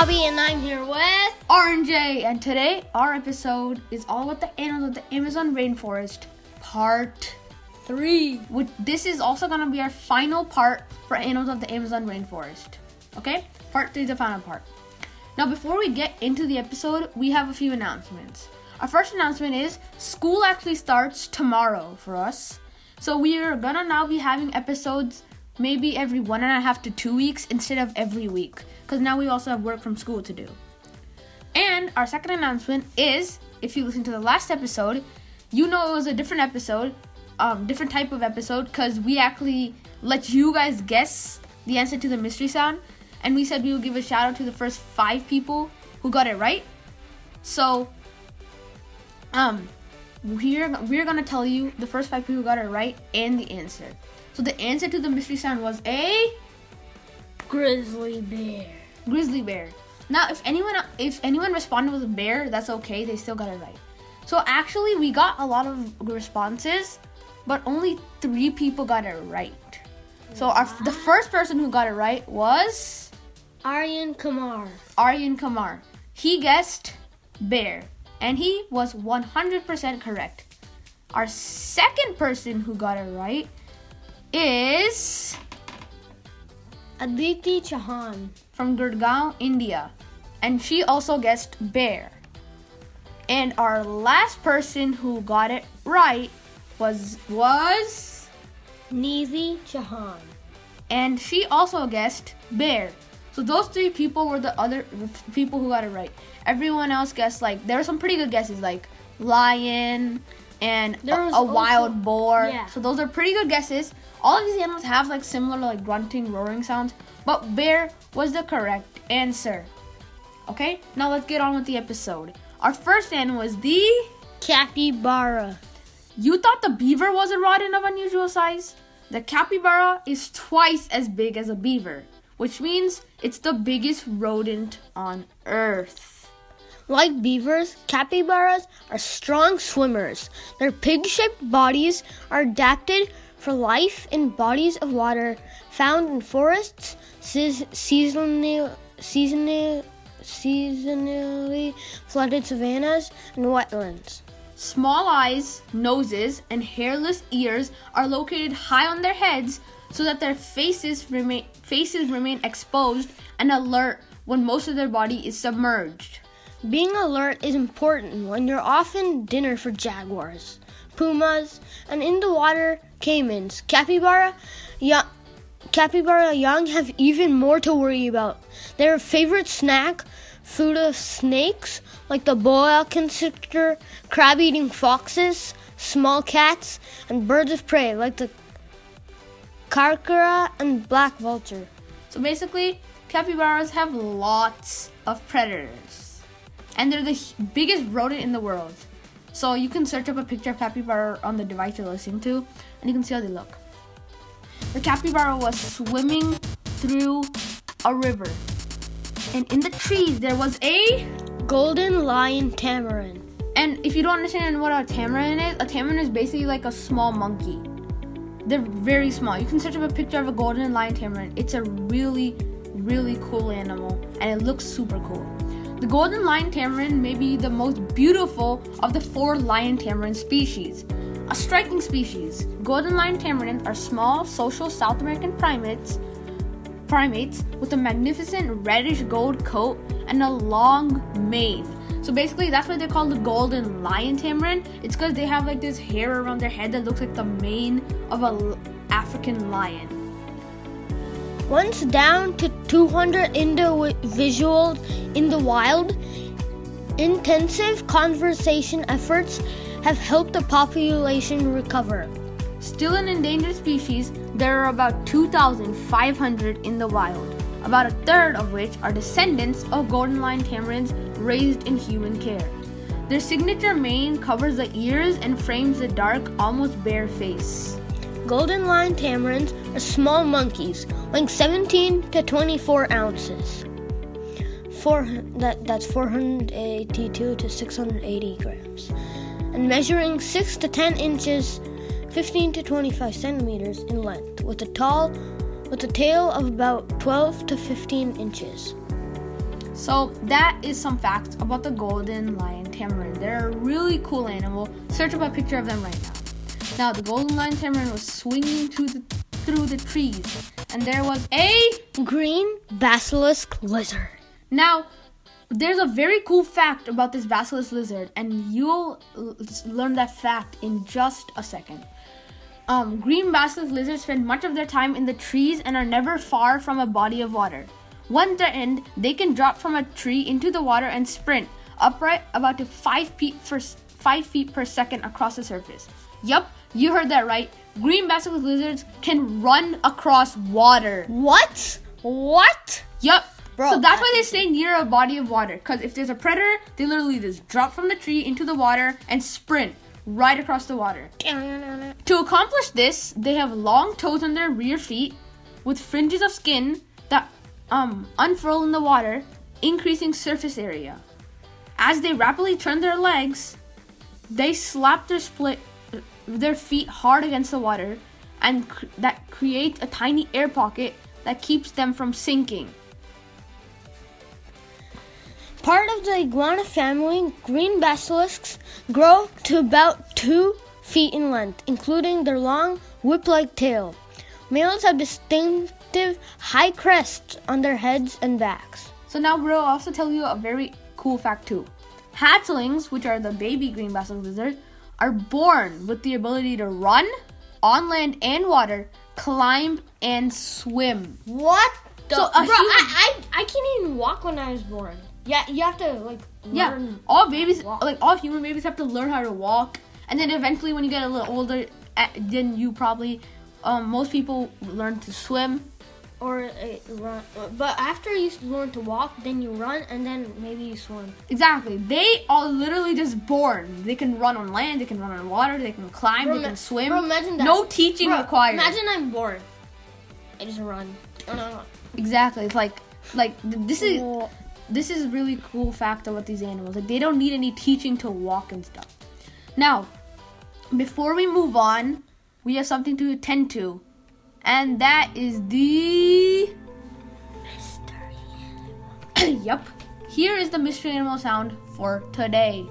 Bobby, and I'm here with RJ, and today our episode is all about the animals of the Amazon rainforest, part three. Which this is also gonna be our final part for animals of the Amazon rainforest. Okay, part three is the final part. Now, before we get into the episode, we have a few announcements. Our first announcement is school actually starts tomorrow for us, so we are gonna now be having episodes maybe every one and a half to two weeks instead of every week because now we also have work from school to do. And our second announcement is if you listen to the last episode, you know it was a different episode, um, different type of episode because we actually let you guys guess the answer to the mystery sound, and we said we would give a shout out to the first five people who got it right. So, um, we're we're gonna tell you the first five people who got it right and the answer. So the answer to the mystery sound was a Grizzly Bear. grizzly bear. Now, if anyone if anyone responded with a bear, that's okay. They still got it right. So actually, we got a lot of responses, but only three people got it right. So our the first person who got it right was Aryan Kamar. Aryan Kamar. He guessed bear, and he was 100% correct. Our second person who got it right is Aditi Chauhan. from Gurgaon, India, and she also guessed bear. And our last person who got it right was was Neezy Chauhan. and she also guessed bear. So those three people were the other people who got it right. Everyone else guessed like there were some pretty good guesses like lion and There a, a wild also- boar. yeah. So those are pretty good guesses. All of these animals have like similar like grunting, roaring sounds, but bear was the correct answer. Okay, now let's get on with the episode. Our first animal was the. Capybara. You thought the beaver was a rodent of unusual size? The capybara is twice as big as a beaver, which means it's the biggest rodent on Earth. Like beavers, capybaras are strong swimmers. Their pig shaped bodies are adapted for life in bodies of water found in forests, seas- seasonal, seasonal, seasonally flooded savannas, and wetlands. Small eyes, noses, and hairless ears are located high on their heads so that their faces remain faces remain exposed and alert when most of their body is submerged. Being alert is important when you're often dinner for jaguars, pumas, and in the water caimans. Capybara, young, capybara young have even more to worry about. Their favorite snack, food of snakes like the boa constrictor, crab-eating foxes, small cats, and birds of prey like the caracara and black vulture. So basically, capybaras have lots of predators. And they're the biggest rodent in the world. So you can search up a picture of capybara on the device you're listening to, and you can see how they look. The capybara was swimming through a river. And in the trees, there was a. Golden lion tamarin. And if you don't understand what a tamarin is, a tamarin is basically like a small monkey. They're very small. You can search up a picture of a golden lion tamarin. It's a really, really cool animal, and it looks super cool. The golden lion tamarin may be the most beautiful of the four lion tamarin species. A striking species, golden lion tamarin are small, social South American primates primates with a magnificent reddish gold coat and a long mane. So basically, that's why they're called the golden lion tamarin. It's because they have like this hair around their head that looks like the mane of a African lion. Once down to 200 individuals in the wild, intensive conservation efforts have helped the population recover. Still an endangered species, there are about 2,500 in the wild, about a third of which are descendants of golden lion tamarins raised in human care. Their signature mane covers the ears and frames the dark, almost bare face. Golden lion tamarins are small monkeys, weighing 17 to 24 ounces. Four, that, that's 482 to 680 grams. And measuring 6 to 10 inches, 15 to 25 centimeters in length, with a tall, with a tail of about 12 to 15 inches. So that is some facts about the golden lion tamarin. They're a really cool animal. Search up a picture of them right now. Now the golden lion tamarin was swinging through the through the trees, and there was a green basilisk lizard. Now, there's a very cool fact about this basilisk lizard, and you'll l- learn that fact in just a second. Um, green basilisk lizards spend much of their time in the trees and are never far from a body of water. When they're they can drop from a tree into the water and sprint upright about to five feet per five feet per second across the surface. Yup, you heard that right. Green basilisk lizards can run across water. What? What? Yup. Bro, so that's why they stay near a body of water. Because if there's a predator, they literally just drop from the tree into the water and sprint right across the water. To accomplish this, they have long toes on their rear feet with fringes of skin that um, unfurl in the water, increasing surface area. As they rapidly turn their legs, they slap their split their feet hard against the water, and cr- that creates a tiny air pocket that keeps them from sinking. Part of the iguana family, green basilisks grow to about two feet in length, including their long whip-like tail. Males have distinctive high crests on their heads and backs. So now we'll also tell you a very cool fact too. Hatchlings, which are the baby green basilisk lizards, are born with the ability to run on land and water, climb and swim. What? The, So bro, human- I, I I can't even walk when I was born. Yeah, you have to like Yeah, all babies, like all human babies, have to learn how to walk, and then eventually, when you get a little older, eh, then you probably, um, most people learn to swim. Or uh, run. But after you learn to walk, then you run, and then maybe you swim. Exactly, they are literally just born. They can run on land, they can run on water, they can climb, Bro, they can swim. bro, imagine that. No teaching Bro, required. Imagine I'm born. I just run. No, no. Exactly. It's like like th- this is this is really cool fact about these animals. Like they don't need any teaching to walk and stuff. Now, before we move on, we have something to attend to. And that is the Yup. Here is the mystery animal sound for today.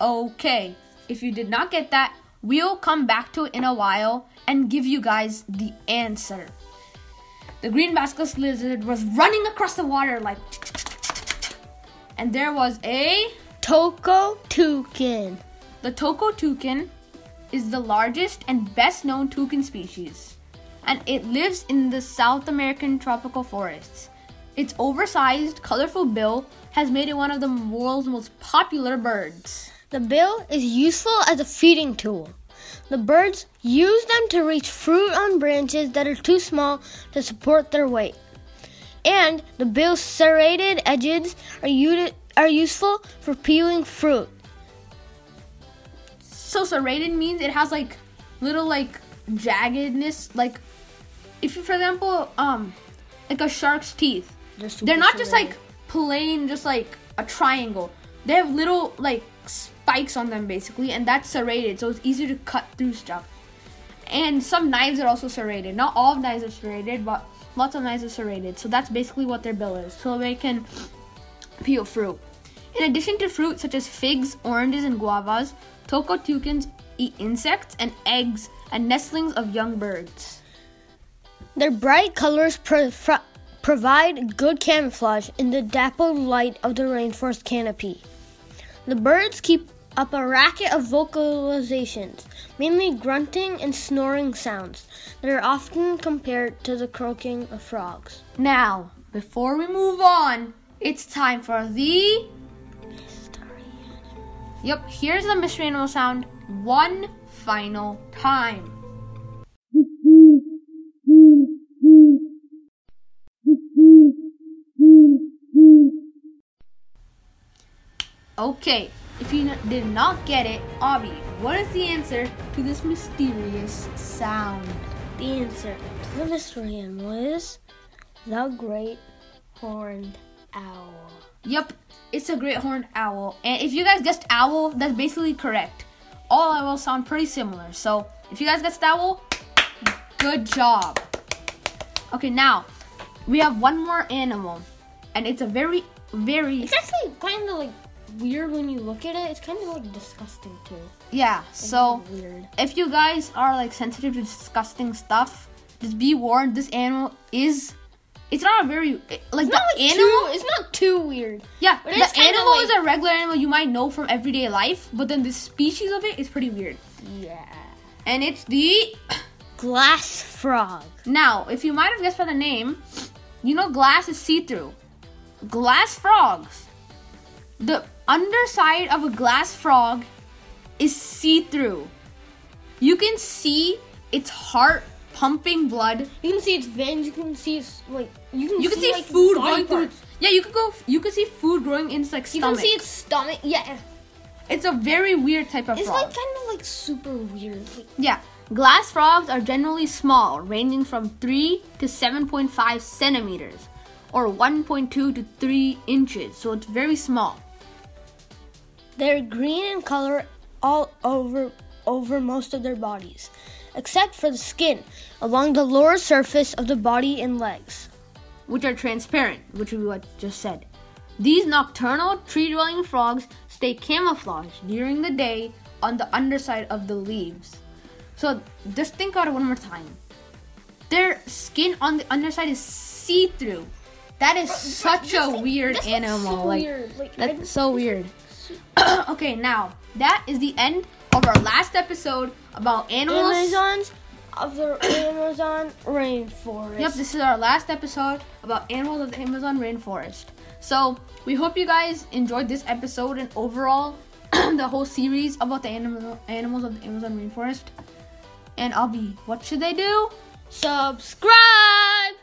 Okay, if you did not get that, we'll come back to it in a while and give you guys the answer. The green basilisk lizard was running across the water like and there was a Toco toucan. the Toco toucan is the largest and best known toucan species, and it lives in the South American tropical forests. Its oversized, colorful bill has made it one of the world's most popular birds. The bill is useful as a feeding tool. The birds use them to reach fruit on branches that are too small to support their weight. And the bill's serrated edges are, uni- are useful for peeling fruit. So serrated means it has like little like jaggedness, like if you, for example, um, like a shark's teeth. They're, They're not just like plain, just like a triangle. They have little like spikes on them basically, and that's serrated, so it's easier to cut through stuff. And some knives are also serrated. Not all knives are serrated, but lots of knives are serrated. So that's basically what their bill is. So they can peel fruit. In addition to fruit such as figs, oranges, and guavas, toco toucans eat insects and eggs and nestlings of young birds. Their bright colors pro- fr- provide good camouflage in the dappled light of the rainforest canopy. The birds keep up a racket of vocalizations, mainly grunting and snoring sounds that are often compared to the croaking of frogs. Now, before we move on, it's time for the. Mystery. Yep, here's the mystery animal sound one final time. Okay, if you did not get it, Abby, what is the answer to this mysterious sound? The answer to the mystery animal is the great horned owl. Yep, it's a great horned owl. And if you guys guessed owl, that's basically correct. all will sound pretty similar. So if you guys guessed Stowel, good job. Okay, now we have one more animal, and it's a very, very It's actually kind of like weird when you look at it. It's kind of like disgusting too. yeah. So weird. if you guys are like sensitive to disgusting stuff, just be warned. This animal is. It's not a very like It's the like animal. too. It's not too weird. Yeah, But the animal like- is a regular animal you might know from everyday life, but then the species of it is pretty weird. Yeah. And it's the Glass frog. now, if you might have guessed by the name, you know glass is see-through. Glass frogs. The underside of a glass frog is see-through. You can see its heart pumping blood. You can see its veins. You can see its like. You can You can see, like, food going through. Yeah, you could go. You could see food growing in its like stomach. You can see its stomach. Yeah. it's a very weird type of frog. It's frog. like kind of like super weird. Like, Yeah. Glass frogs are generally small, ranging from 3 to 7.5 centimeters, or 1.2 to 3 inches, so it's very small. They're green in color all over over most of their bodies, except for the skin along the lower surface of the body and legs. which are transparent, which we what just said. These nocturnal tree dwelling frogs stay camouflaged during the day on the underside of the leaves. So just think about it one more time. Their skin on the underside is see through. That is such a weird animal. so like weird. Like, that's so weird. okay, now that is the end of our last episode about animals. Amazons of the Amazon rainforest. Yep, this is our last episode about animals of the Amazon rainforest. So we hope you guys enjoyed this episode and overall the whole series about the animal, animals of the Amazon rainforest. And Abby, what should they do? subscribe.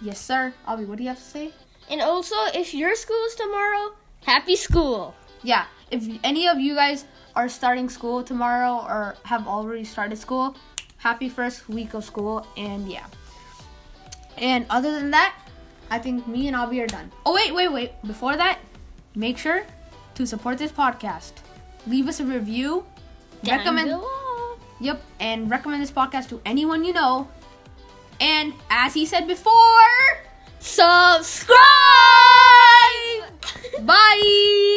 Yes, sir. Abby, what do you have to say? And also, if your school is tomorrow, happy school. Yeah, if any of you guys are starting school tomorrow or have already started school, happy first week of school. And yeah. And other than that, I think me and Abby are done. Oh, wait, wait, wait. Before that, make sure to support this podcast. Leave us a review. Down recommend. below. Yep, and recommend this podcast to anyone you know. And as he said before, Subscribe. bye.